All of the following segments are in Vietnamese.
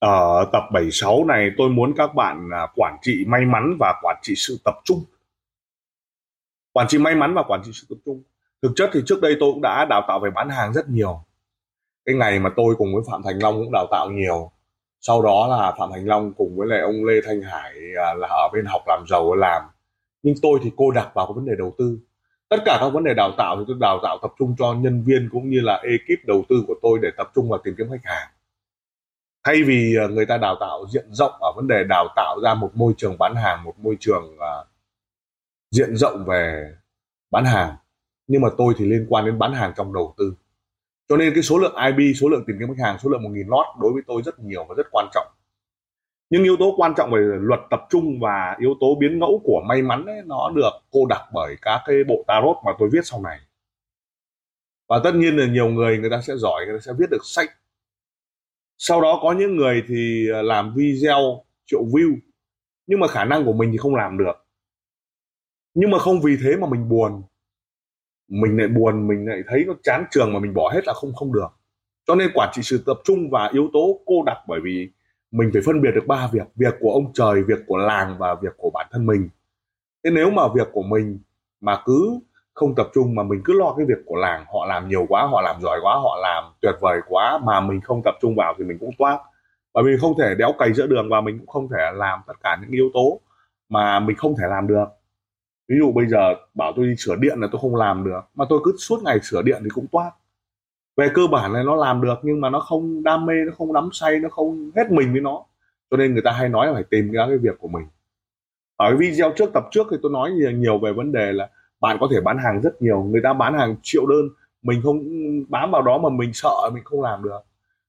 Ở tập 76 này tôi muốn các bạn à, quản trị may mắn và quản trị sự tập trung. Quản trị may mắn và quản trị sự tập trung. Thực chất thì trước đây tôi cũng đã đào tạo về bán hàng rất nhiều. Cái ngày mà tôi cùng với Phạm Thành Long cũng đào tạo nhiều. Sau đó là Phạm Thành Long cùng với lại ông Lê Thanh Hải à, là ở bên học làm giàu làm. Nhưng tôi thì cô đặt vào cái vấn đề đầu tư. Tất cả các vấn đề đào tạo thì tôi đào tạo tập trung cho nhân viên cũng như là ekip đầu tư của tôi để tập trung vào tìm kiếm khách hàng thay vì ờ, người ta đào tạo diện rộng ở vấn đề đào tạo ra một môi trường bán hàng một môi trường uh, diện rộng về bán hàng nhưng mà tôi thì liên quan đến bán hàng trong đầu tư. Cho nên cái số lượng IB số lượng tìm kiếm khách hàng số lượng 1.000 lót đối với tôi rất nhiều và rất quan trọng. Nhưng yếu tố quan trọng về luật tập trung và yếu tố biến ngẫu của may mắn ấy, nó được cô đặc bởi các cái bộ tarot mà tôi viết sau này. Và tất nhiên là nhiều người người ta sẽ giỏi người ta sẽ viết được sách sau đó có những người thì ờ, làm video triệu view, nhưng mà khả năng của mình thì không làm được. Nhưng mà không vì thế mà mình buồn. Mình lại buồn, mình lại thấy nó chán trường mà mình bỏ hết là không không được. Cho nên quản trị sự tập trung và yếu tố cô đặc bởi vì mình phải phân biệt được ba việc việc của ông trời, việc của làng và việc của bản thân mình. Thế nếu mà việc của mình mà cứ không tập trung mà mình cứ lo cái việc của làng, họ làm nhiều quá, họ làm giỏi quá, họ làm tuyệt vời quá mà mình không tập trung vào thì mình cũng toát. Và mình không thể đéo cày giữa đường và mình cũng không thể làm tất cả những yếu tố mà mình không thể làm được. Ví dụ bây giờ bảo tôi đi sửa điện là tôi không làm được, mà tôi cứ suốt ngày sửa điện thì cũng toát. Về cơ bản này nó làm được nhưng mà nó không đam mê, nó không đắm say, nó không hết mình với nó. Cho nên người ta hay nói là phải tìm ra cái việc của mình. Ở video trước, tập trước thì tôi nói nhiều về vấn đề là bạn có thể bán hàng rất nhiều người ta bán hàng triệu đơn mình không bám vào đó mà mình sợ mình không làm được.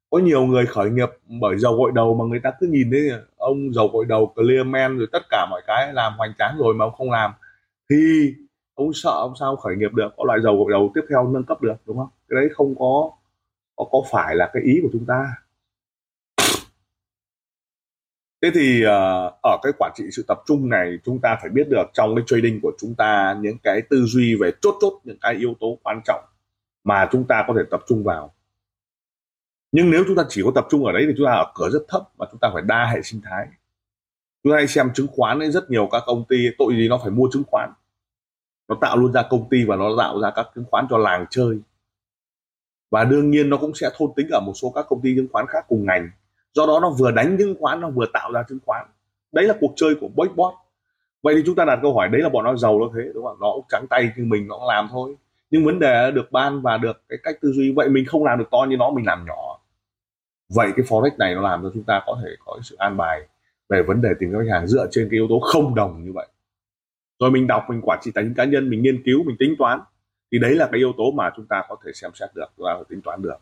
Có nhiều người khởi nghiệp bởi dầu gội đầu mà người ta cứ nhìn thấy ông dầu gội đầu clearman rồi tất cả mọi cái làm hoành tráng rồi mà ông không làm thì ông sợ ông sao khởi nghiệp được có loại dầu gội đầu tiếp theo nâng cấp được đúng không? Cái đấy không có có, có phải là cái ý của chúng ta thế thì uh, ở cái quản trị sự tập trung này chúng ta phải biết được trong cái trading của chúng ta những cái tư duy về chốt chốt những cái yếu tố quan trọng mà chúng ta có thể tập trung vào. Nhưng nếu chúng ta chỉ có tập trung ở đấy thì chúng ta ở cửa rất thấp và chúng ta phải đa hệ sinh thái. Chúng ta hay xem chứng khoán ấy rất nhiều các công ty tội gì nó phải mua chứng khoán. Nó tạo luôn ra công ty và nó tạo ra các chứng khoán cho làng chơi. Và đương nhiên nó cũng sẽ thôn tính ở một số các công ty chứng khoán khác cùng ngành do đó nó vừa đánh chứng khoán nó vừa tạo ra chứng khoán đấy là cuộc chơi của boycott vậy thì chúng ta đặt câu hỏi, đấy là bọn nó giàu nó thế, đúng không? Nó cũng trắng tay nhưng mình, nó cũng làm thôi. Nhưng vấn đề được ban và được cái cách tư duy. Vậy mình không làm được to như nó, mình làm nhỏ. Vậy cái forex này nó làm cho chúng ta có thể có sự an bài về vấn đề tìm khách hàng dựa trên cái yếu tố không đồng như vậy. Rồi mình đọc, mình quản trị tài chính cá nhân, mình nghiên cứu, mình tính toán. Thì đấy là cái yếu tố mà chúng ta có thể xem xét được chúng ta có thể tính toán được.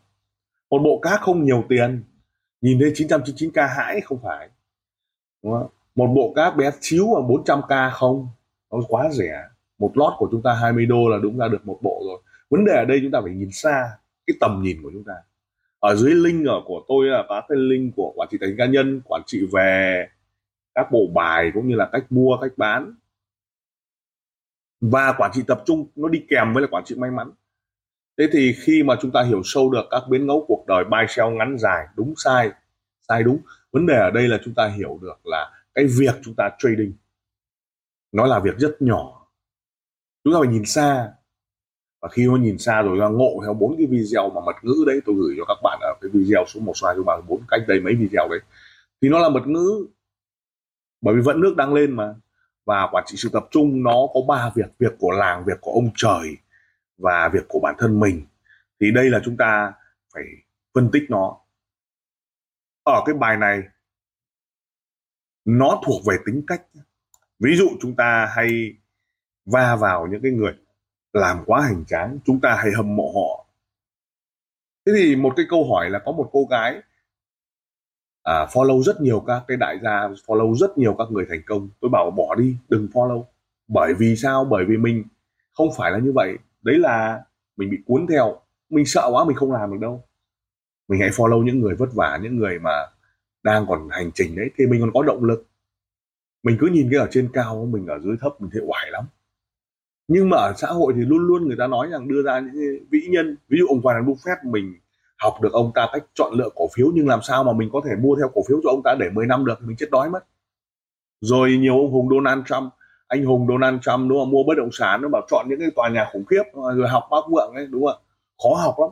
Một bộ cá không nhiều tiền nhìn thấy 999k hãi, không phải. Đúng không? một bộ cáp bé xíu mà 400k không? Nó quá rẻ. Một lót của chúng ta 20 đô là đúng ra được một bộ rồi. Vấn đề ở đây chúng ta phải nhìn xa cái tầm nhìn của chúng ta. Ở dưới link ở của tôi là có cái link của quản trị tài chính cá nhân, quản trị về các bộ bài cũng như là cách mua, cách bán. Và quản trị tập trung, nó đi kèm với là quản trị may mắn thế thì khi mà chúng ta hiểu sâu được các biến ngẫu cuộc đời buy sell ngắn dài, đúng sai sai đúng, vấn đề ở đây là chúng ta hiểu được là cái việc chúng ta trading, nó là việc rất nhỏ. Chúng ta phải nhìn xa. Và khi nó nhìn xa rồi ra ngộ theo bốn cái video mà mật ngữ đấy, tôi gửi cho các bạn ở cái video số một slide cho bạn bốn, cách đây mấy video đấy. Thì nó là mật ngữ, bởi vì vẫn nước đang lên mà. Và quản trị sự tập trung, nó có ba việc việc của làng, việc của ông trời và việc của bản thân mình thì đây là chúng ta phải phân tích nó. Ở cái bài này nó thuộc về tính cách ví dụ chúng ta hay va vào những cái người làm quá hành tráng chúng ta hay hâm mộ họ. Thế thì một cái câu hỏi là có một cô gái à, follow rất nhiều các cái đại gia follow rất nhiều các người thành công. Tôi bảo bỏ đi đừng follow. Bởi vì sao? Bởi vì mình không phải là như vậy đấy là mình bị cuốn theo. Mình sợ quá, mình không làm được đâu. Mình hãy follow những người vất vả, những người mà đang còn hành trình đấy, thì mình còn có động lực. Mình cứ nhìn cái ở trên cao, mình ở dưới thấp, mình thấy oải lắm. Nhưng mà ở xã hội thì luôn luôn người ta nói rằng đưa ra những vĩ nhân. Ví dụ ông Warren Buffett mình học được ông ta cách chọn lựa cổ phiếu, nhưng làm sao mà mình có thể mua theo cổ phiếu cho ông ta để 10 năm được? Mình chết đói mất. Rồi nhiều ông hùng Donald Trump anh hùng, Donald Trump, đúng không? Mua bất động sản nó bảo chọn những cái tòa nhà khủng khiếp, rồi học bác vượng ấy, đúng không? Khó học lắm.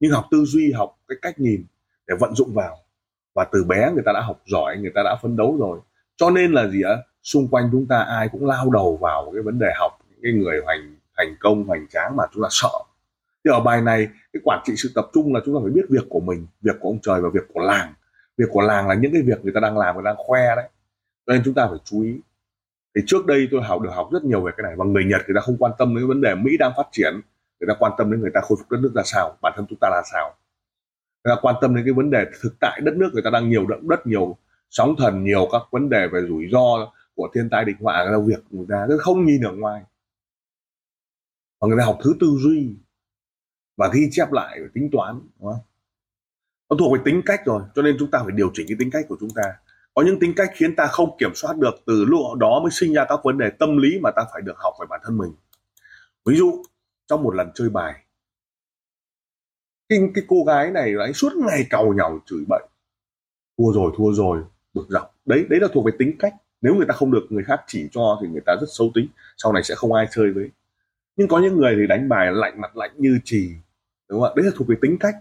Nhưng học tư duy, học cái cách nhìn để vận dụng vào. Và từ bé người ta đã học giỏi, người ta đã phấn đấu rồi. Cho nên là gì ạ? Xung quanh chúng ta ai cũng lao đầu vào cái vấn đề học những cái người hành thành công, hoành tráng mà chúng ta sợ. Thì ở bài này, cái quản trị sự tập trung là chúng ta phải biết việc của mình, việc của ông trời và việc của làng. Việc của làng là những cái việc người ta đang làm, người ta đang khoe đấy. Cho nên chúng ta phải chú ý thì trước đây tôi học, được học rất nhiều về cái này và người Nhật người ta không quan tâm đến vấn đề Mỹ đang phát triển, người ta quan tâm đến người ta khôi phục đất nước ra sao, bản thân chúng ta là sao. Người ta quan tâm đến cái vấn đề thực tại đất nước, người ta đang nhiều động đất, nhiều sóng thần, nhiều các vấn đề về rủi ro của thiên tai địch họa là việc, người ta rất không nhìn ở ngoài. Và người ta học thứ tư duy và ghi chép lại và tính toán, đúng không? nó thuộc về tính cách rồi, cho nên chúng ta phải điều chỉnh cái tính cách của chúng ta có những tính cách khiến ta không kiểm soát được từ lúc đó mới sinh ra các vấn đề tâm lý mà ta phải được học về bản thân mình. Ví dụ trong một lần chơi bài cái, cái cô gái này ấy suốt ngày cầu nhau chửi bậy. Thua rồi thua rồi được dọc. Đấy đấy là thuộc về tính cách. Nếu người ta không được người khác chỉ cho thì người ta rất xấu tính. Sau này sẽ không ai chơi với. Nhưng có những người thì đánh bài lạnh mặt lạnh như trì đúng không ạ? Đấy là thuộc về tính cách.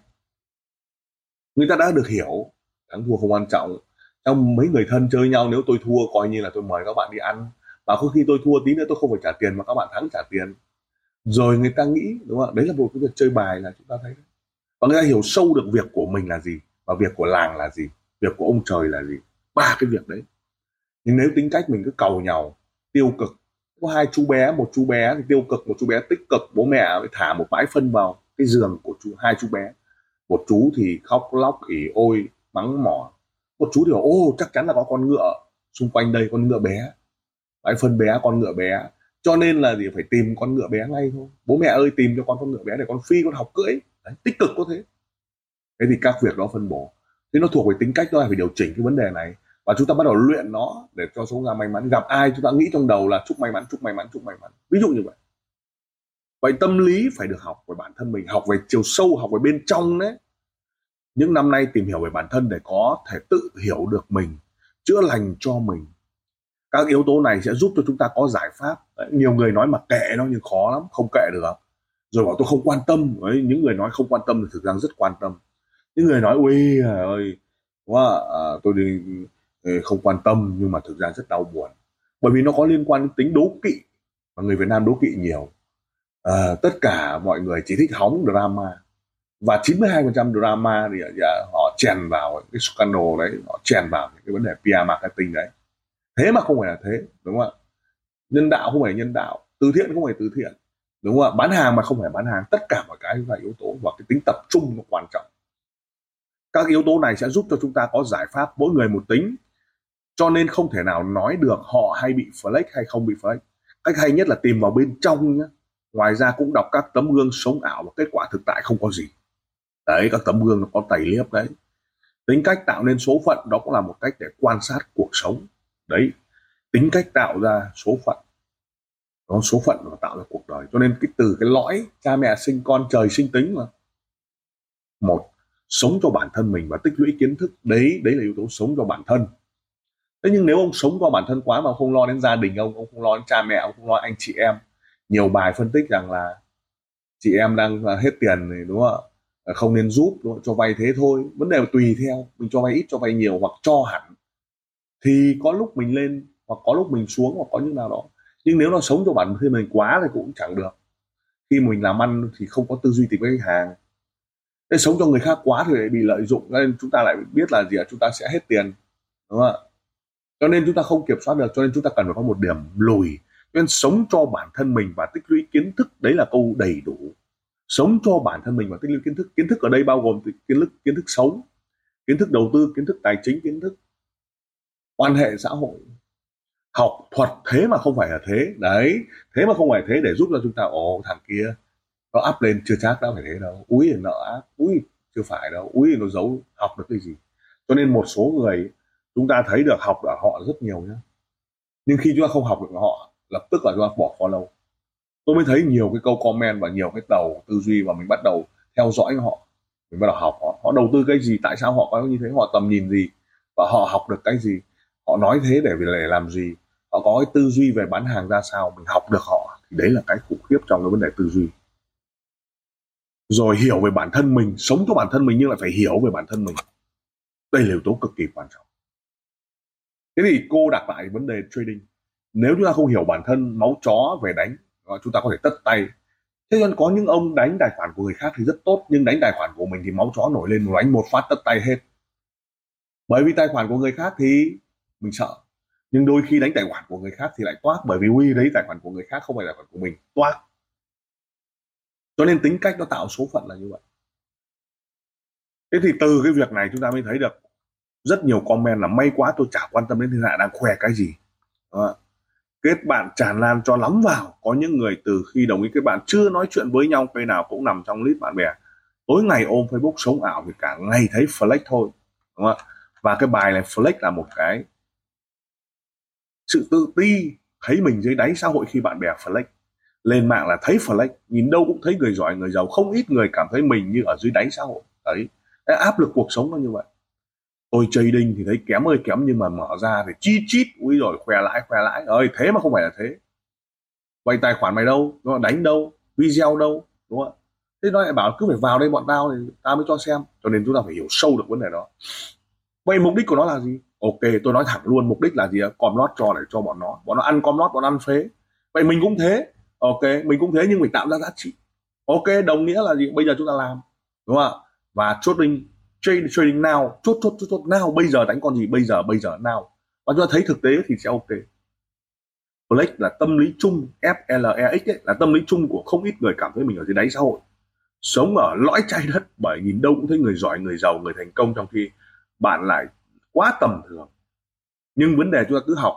Người ta đã được hiểu thắng thua không quan trọng trong mấy người thân chơi nhau, nếu tôi thua, coi như là tôi mời các bạn đi ăn. Và có khi tôi thua tí nữa, tôi không phải trả tiền, mà các bạn thắng trả tiền. Rồi người ta nghĩ, đúng không đấy là một cái việc chơi bài là chúng ta thấy và người ta hiểu sâu được việc của mình là gì, và việc của làng là gì, việc của ông trời là gì. Ba cái việc đấy. Nhưng nếu tính cách mình cứ cầu nhau, tiêu cực, có hai chú bé, một chú bé thì tiêu cực, một chú bé tích cực, bố mẹ phải thả một bãi phân vào cái giường của chú, hai chú bé. Một chú thì khóc lóc ỉ ôi, mắng mỏ một chú thì bảo ô chắc chắn là có con ngựa xung quanh đây con ngựa bé. Bãi phân bé con ngựa bé. Cho nên là gì phải tìm con ngựa bé ngay thôi. Bố mẹ ơi tìm cho con con ngựa bé để con phi con học cưỡi. Đấy, tích cực có thế. Thế thì các việc đó phân bổ. Thế nó thuộc về tính cách thôi phải điều chỉnh cái vấn đề này. Và chúng ta bắt đầu luyện nó để cho số ra may mắn. Gặp ai chúng ta nghĩ trong đầu là chúc may mắn chúc may mắn chúc may mắn. Ví dụ như vậy. Vậy tâm lý phải được học về bản thân mình học về chiều sâu học về bên trong đấy những năm nay tìm hiểu về bản thân để có thể tự hiểu được mình chữa lành cho mình. Các yếu tố này sẽ giúp cho chúng ta có giải pháp. Đấy, nhiều người nói mà kệ nó nhưng khó lắm không kệ được. Rồi bảo tôi không quan tâm. Đấy, những người nói không quan tâm thì thực ra rất quan tâm. Những người nói ui ơi quá à, tôi đi ừ, không quan tâm. Nhưng mà thực ra rất đau buồn. Bởi vì nó có liên quan đến tính đố kỵ mà người Việt Nam đố kỵ nhiều. À, tất cả mọi người chỉ thích hóng drama và 92% drama thì à, họ chèn vào cái scandal đấy, họ chèn vào cái vấn đề PR marketing đấy. Thế mà không phải là thế, đúng không ạ? Nhân đạo không phải nhân đạo, từ thiện không phải từ thiện, đúng không ạ? Bán hàng mà không phải bán hàng, tất cả mọi cái là yếu tố và cái tính tập trung nó quan trọng. Các yếu tố này sẽ giúp cho chúng ta có giải pháp mỗi người một tính, cho nên không thể nào nói được họ hay bị flex hay không bị flex cách hay nhất là tìm vào bên trong nhé ngoài ra cũng đọc các tấm gương sống ảo và kết quả thực tại không có gì đấy, các tấm gương nó có tẩy liếp đấy. Tính cách tạo nên số phận, đó cũng là một cách để quan sát cuộc sống. Đấy, tính cách tạo ra số phận. Đó số phận nó tạo ra cuộc đời. Cho nên cái từ cái lõi, cha mẹ sinh con, trời sinh tính mà. Một, sống cho bản thân mình và tích lũy kiến thức. Đấy đấy là yếu tố sống cho bản thân. Thế nhưng nếu ông sống cho bản thân quá mà không lo đến gia đình ông ông không lo đến cha mẹ, ông không lo anh chị em, nhiều bài phân tích rằng là chị em đang hết tiền thì, đúng không ạ? Ờ, không nên giúp, đúng không? cho vay thế thôi. Vấn đề là tùy theo. Mình cho vay ít, cho vay nhiều hoặc cho hẳn. Thì có lúc mình lên hoặc có lúc mình xuống hoặc có như nào đó. Nhưng nếu nó sống cho bản thân mình quá thì cũng chẳng được. Khi mình làm ăn thì không có tư duy tìm khách hàng. Thế sống cho người khác quá thì lại bị lợi dụng nên chúng ta lại biết là gì chúng ta sẽ hết tiền, đúng không ạ? Cho nên chúng ta không kiểm soát được, cho nên chúng ta cần phải có một điểm lùi. Cho nên sống cho bản thân mình và tích lũy kiến thức, đấy là câu đầy đủ sống cho bản thân mình và tích lũy kiến thức. Kiến thức ở đây bao gồm kiến thức kiến thức sống kiến thức đầu tư, kiến thức tài chính, kiến thức quan hệ xã hội. Học thuật thế mà không phải là thế. Đấy, thế mà không phải thế để giúp cho chúng ta, ồ, thằng kia nó áp lên, chưa chắc đã phải thế đâu. Úi thì nợ áp úi chưa phải đâu. Úi thì nó giấu, học được cái gì? Cho nên một số người, chúng ta thấy được học ở họ rất nhiều nhá. nhưng khi chúng ta không học được, họ lập tức là chúng ta bỏ follow tôi mới thấy nhiều cái câu comment và nhiều cái tàu tư duy và mình bắt đầu theo dõi họ. Mình bắt đầu học họ. Họ đầu tư cái gì? Tại sao họ có như thế? Họ tầm nhìn gì? Và họ học được cái gì? Họ nói thế để để làm gì? Họ có cái tư duy về bán hàng ra sao? Mình học được họ. Thì đấy là cái khủng khiếp trong cái vấn đề tư duy. Rồi hiểu về bản thân mình. Sống cho bản thân mình nhưng lại phải hiểu về bản thân mình. Đây là yếu tố cực kỳ quan trọng. Thế thì cô đặt lại vấn đề trading. Nếu chúng ta không hiểu bản thân, máu chó về đánh chúng ta có thể tất tay. Thế nên có những ông đánh tài khoản của người khác thì rất tốt, nhưng đánh tài khoản của mình thì máu chó nổi lên đánh một phát tất tay hết. Bởi vì tài khoản của người khác thì mình sợ, nhưng đôi khi đánh tài khoản của người khác thì lại toát, bởi vì huy đấy tài khoản của người khác, không phải tài khoản của mình, toát. Cho nên tính cách nó tạo số phận là như vậy. Thế thì từ cái việc này chúng ta mới thấy được, rất nhiều comment là, may quá tôi chả quan tâm đến thiên hạ, đang khoe cái gì. Đó kết bạn tràn lan cho lắm vào. Có những người từ khi đồng ý kết bạn chưa nói chuyện với nhau, cây nào cũng nằm trong list bạn bè. Tối ngày ôm facebook sống ảo thì cả ngày thấy flex thôi, đúng không? ạ? Và cái bài này flex là một cái sự tự ti thấy mình dưới đáy xã hội khi bạn bè flex. Lên mạng là thấy flex, nhìn đâu cũng thấy người giỏi, người giàu. Không ít người cảm thấy mình như ở dưới đáy xã hội. Đấy, cái áp lực cuộc sống nó như vậy tôi trading thì thấy kém ơi, kém nhưng mà mở ra thì chi chít ui rồi khoe lãi khoe lãi. Ơi, thế mà không phải là thế. Vậy tài khoản mày đâu nó đánh đâu, video đâu, đúng không thế nó lại bảo cứ phải vào đây bọn tao thì tao mới cho xem. Cho nên chúng ta phải hiểu sâu được vấn đề đó. Vậy mục đích của nó là gì? Ok, tôi nói thẳng luôn, mục đích là gì com lót cho để cho bọn nó. Bọn nó ăn com lót, bọn nó ăn phế. Vậy mình cũng thế. Ok, mình cũng thế nhưng mình tạo ra giá trị. Ok, đồng nghĩa là gì? Bây giờ chúng ta làm, đúng không ạ? Và đinh trading trading now. Chốt chốt chốt chốt. Now bây giờ đánh con gì? Bây giờ bây giờ now. Và chúng ta thấy thực tế thì sẽ ok. Black là tâm lý chung FLEX ấy, là tâm lý chung của không ít người cảm thấy mình ở dưới đáy xã hội. Sống ở lõi trái đất bởi nhìn đâu cũng thấy người giỏi người giàu người thành công trong khi bạn lại quá tầm thường. Nhưng vấn đề chúng ta cứ học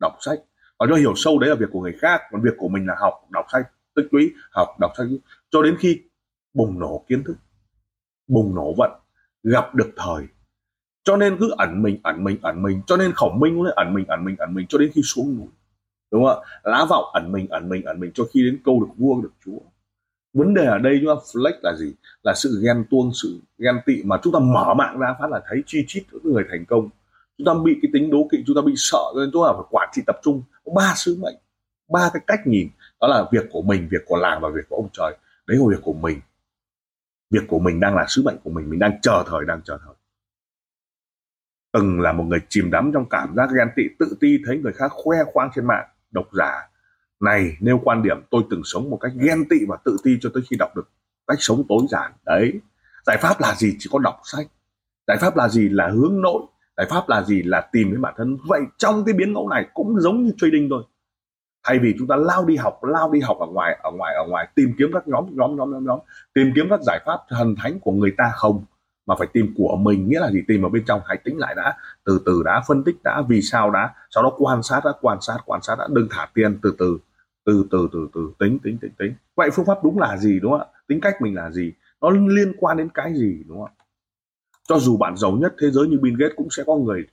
đọc sách. Và cho hiểu sâu đấy là việc của người khác còn việc của mình là học đọc sách. Tích lũy học đọc sách. Cho đến khi bùng nổ kiến thức bùng nổ vận gặp được thời. Cho nên cứ ẩn mình ẩn mình ẩn mình, cho nên khổng minh cũng ẩn mình ẩn mình ẩn mình cho đến khi xuống núi. Đúng không ạ? Lá vọng ẩn mình ẩn mình ẩn mình cho khi đến câu được vua, được chúa. Vấn đề ở đây chúng ta flex là gì? Là sự ghen tuông, sự ghen tị mà chúng ta mở mạng ra phát là thấy chi chít những người thành công. Chúng ta bị cái tính đố kỵ, chúng ta bị sợ nên chúng ta phải quản trị tập trung. Ba sứ mệnh, ba cái cách nhìn. Đó là việc của mình, việc của làng và việc của ông trời. Đấy là việc của mình việc của mình đang là sứ mệnh của mình mình đang chờ thời, đang chờ thời. Từng là một người chìm đắm trong cảm giác ghen tị, tự ti thấy người khác khoe khoang trên mạng, độc giả. Này, nêu quan điểm, tôi từng sống một cách ghen tị và tự ti cho tới khi đọc được cách sống tối giản. Đấy. Giải pháp là gì? Chỉ có đọc sách. Giải pháp là gì? Là hướng nội. Giải pháp là gì? Là tìm đến bản thân. Vậy trong cái biến ngẫu này cũng giống như trading thôi thay vì chúng ta lao đi học, lao đi học ở ngoài ở ngoài ở ngoài, tìm kiếm các nhóm nhóm nhóm nhóm nhóm, tìm kiếm các giải pháp thần thánh của người ta không? Mà phải tìm của mình, nghĩa là gì? Tìm ở bên trong, hãy tính lại đã. Từ từ đã, phân tích đã, vì sao đã. Sau đó quan sát đã, quan sát quan sát đã, đừng thả tiền, từ từ từ từ từ từ, tính tính tính tính. Vậy phương pháp đúng là gì, đúng không ạ? Tính cách mình là gì? Nó liên quan đến cái gì, đúng không ạ? Cho dù bạn giàu nhất thế giới như Bill Gates cũng sẽ có người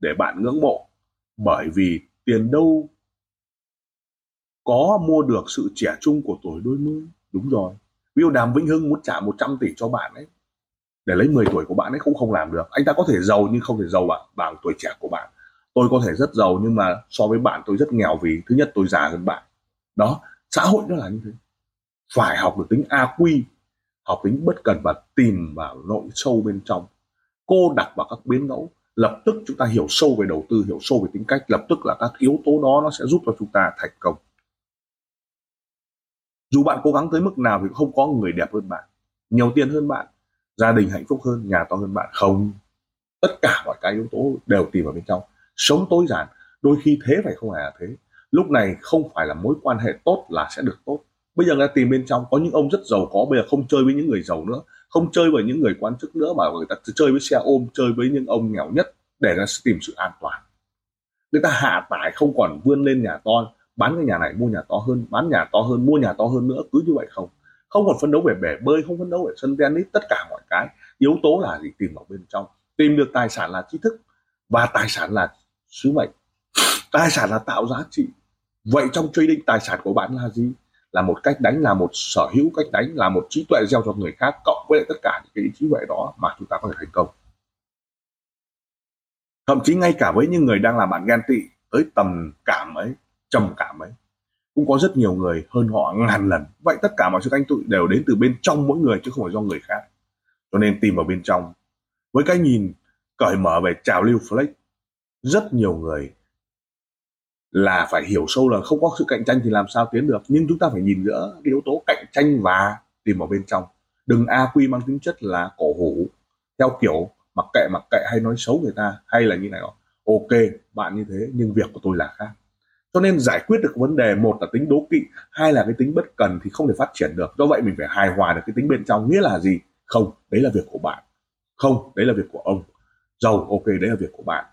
để bạn ngưỡng mộ. Bởi vì tiền đâu có mua được sự trẻ trung của tuổi đôi mươi? Đúng rồi. Ví dụ đàm vĩnh hưng muốn trả 100 tỷ cho bạn ấy, để lấy 10 tuổi của bạn ấy cũng không làm được. Anh ta có thể giàu nhưng không thể giàu bạn bằng tuổi trẻ của bạn. Tôi có thể rất giàu nhưng mà so với bạn tôi rất nghèo vì thứ nhất tôi già hơn bạn. Đó, xã hội nó là như thế. Phải học được tính AQ học tính bất cần và tìm vào nội sâu bên trong. Cô đặt vào các biến ngẫu, lập tức chúng ta hiểu sâu về đầu tư, hiểu sâu về tính cách, lập tức là các yếu tố đó nó sẽ giúp cho chúng ta thành công dù bạn cố gắng tới mức nào thì không có người đẹp hơn bạn. Nhiều tiền hơn bạn, gia đình hạnh phúc hơn, nhà to hơn bạn. Không. Tất cả mọi cái yếu tố đều tìm ở bên trong. Sống tối giản, đôi khi thế phải không phải là thế. Lúc này không phải là mối quan hệ tốt là sẽ được tốt. Bây giờ người ta tìm bên trong, có những ông rất giàu có, bây giờ không chơi với những người giàu nữa, không chơi với những người quan chức nữa mà người ta chơi với xe ôm, chơi với những ông nghèo nhất để ra tìm sự an toàn. Người ta hạ tải không còn vươn lên nhà to bán cái nhà này, mua nhà to hơn, bán nhà to hơn, mua nhà to hơn nữa, cứ như vậy không. Không còn phấn đấu về bể bơi, không phấn đấu về sân tennis, tất cả mọi cái. Yếu tố là gì? Tìm ở bên trong. Tìm được tài sản là trí thức. Và tài sản là sứ mệnh. Tài sản là tạo giá trị. Vậy trong trading, tài sản của bạn là gì? Là một cách đánh, là một sở hữu cách đánh, là một trí tuệ gieo cho người khác, cộng với tất cả những cái trí tuệ đó mà chúng ta có thể thành công. Thậm chí ngay cả với những người đang làm bạn ghen tị, tới tầm cảm ấy trầm cảm ấy. Cũng có rất nhiều người hơn họ ngàn lần. Vậy tất cả mọi sự thanh tụy đều đến từ bên trong mỗi người chứ không phải do người khác. Cho nên tìm vào bên trong. Với cái nhìn cởi mở về trào lưu flex, rất nhiều người là phải hiểu sâu là không có sự cạnh tranh thì làm sao tiến được. Nhưng chúng ta phải nhìn giữa yếu tố cạnh tranh và tìm vào bên trong. Đừng a quy mang tính chất là cổ hủ. Theo kiểu, mặc kệ mặc kệ hay nói xấu người ta, hay là như này đó ok, bạn như thế, nhưng việc của tôi là khác cho nên giải quyết được vấn đề một là tính đố kỵ, hai là cái tính bất cần thì không thể phát triển được. Do vậy mình phải hài hòa được cái tính bên trong, nghĩa là gì? Không, đấy là việc của bạn. Không, đấy là việc của ông. Giàu, ok, đấy là việc của bạn.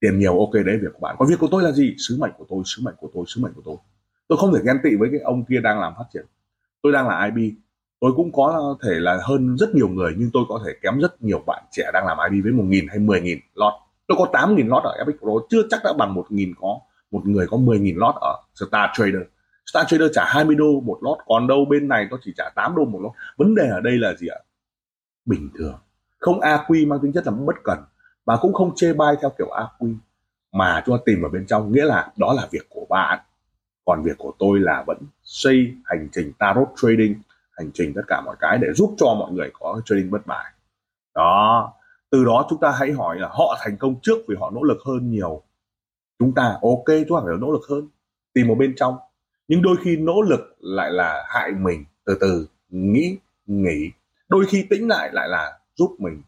Tiền nhiều, ok, đấy là việc của bạn. Còn việc của tôi là gì? Sứ mệnh của tôi, sứ mệnh của tôi, sứ mệnh của tôi. Tôi không thể ghen tị với cái ông kia đang làm phát triển. Tôi đang là IB tôi cũng có thể là hơn rất nhiều người, nhưng tôi có thể kém rất nhiều bạn trẻ đang làm IB với một nghìn hay mười nghìn lót tôi có tám nghìn lót ở Epic Pro, chưa chắc đã bằng một nghìn có một người có mười nghìn lót ở Star Trader. Star Trader trả 20 đô một lót còn đâu bên này nó chỉ trả 8 đô một lót vấn đề ở đây là gì ạ? Bình thường. Không AQ mang tính chất là bất cần, và cũng không chê bai theo kiểu AQ mà chúng ta tìm ở bên trong, nghĩa là đó là việc của bạn còn việc của tôi là vẫn xây hành trình tarot trading, hành trình tất cả mọi cái để giúp cho mọi người có trading bất bại đó. Từ đó chúng ta hãy hỏi là họ thành công trước vì họ nỗ lực hơn nhiều chúng ta ok, chúng ta phải nỗ lực hơn, tìm một bên trong. Nhưng đôi khi nỗ lực lại là hại mình, từ từ nghĩ, nghỉ. Đôi khi tĩnh lại lại là giúp mình.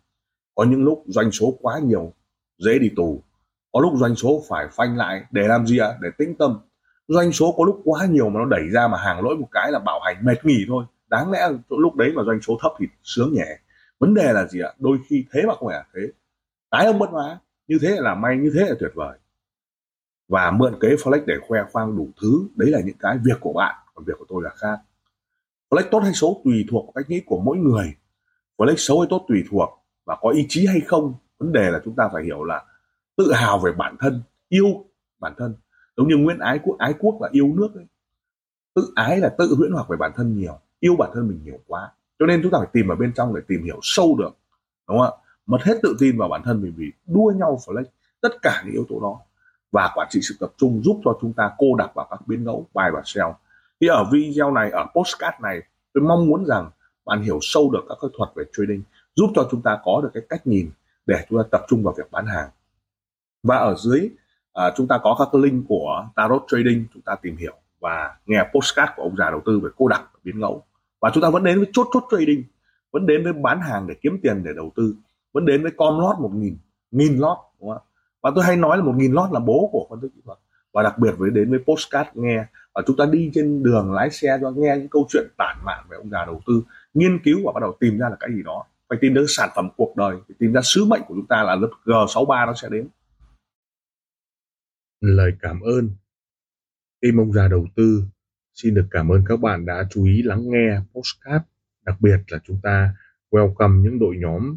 Có những lúc doanh số quá nhiều, dễ đi tù. Có lúc doanh số phải phanh lại, để làm gì ạ? À? để tĩnh tâm. Doanh số có lúc quá nhiều mà nó đẩy ra mà hàng lỗi một cái là bảo hành mệt nghỉ thôi. Đáng lẽ lúc đấy mà doanh số thấp thì sướng nhẹ. Vấn đề là gì ạ? Đôi khi thế mà không phải là thế. Tái ông bất hóa, như thế là may, như thế là tuyệt vời và mượn kế flex để khoe khoang đủ thứ. Đấy là những cái việc của bạn, còn việc của tôi là khác. Flex tốt hay xấu tùy thuộc vào cách nghĩ của mỗi người. Flex xấu hay tốt tùy thuộc và có ý chí hay không. Vấn đề là chúng ta phải hiểu là tự hào về bản thân, yêu bản thân. Giống như nguyễn ái quốc ái quốc là yêu nước ấy. tự ái là tự huyễn hoặc về bản thân nhiều, yêu bản thân mình nhiều quá. Cho nên chúng ta phải tìm ở bên trong để tìm hiểu sâu được, đúng không ạ? Mất hết tự tin vào bản thân mình vì đua nhau flex tất cả những yếu tố đó và quản trị sự tập trung giúp cho chúng ta cô đặc vào các biến ngẫu buy và sell thì ở video này ở postcard này tôi mong muốn rằng bạn hiểu sâu được các cái thuật về trading giúp cho chúng ta có được cái cách nhìn để chúng ta tập trung vào việc bán hàng. Và ở dưới à, chúng ta có các cái link của tarot trading chúng ta tìm hiểu và nghe postcard của ông già đầu tư về cô đặc biến ngẫu. Và chúng ta vẫn đến với chốt chốt trading vẫn đến với bán hàng để kiếm tiền để đầu tư vẫn đến với com lót một nghìn nghìn lót đúng không ạ? Và tôi hay nói là một nghìn lót là bố của phân tích kỹ thuật. Và đặc biệt với đến với postcard nghe. Và chúng ta đi trên đường lái xe cho nghe những câu chuyện tản mạn về ông già đầu tư, nghiên cứu và bắt đầu tìm ra là cái gì đó. Phải tìm đến sản phẩm cuộc đời, phải tìm ra sứ mệnh của chúng ta là lớp G63 nó sẽ đến. Lời cảm ơn. Team ông già đầu tư, xin được cảm ơn các bạn đã chú ý lắng nghe postcard. Đặc biệt là chúng ta welcome những đội nhóm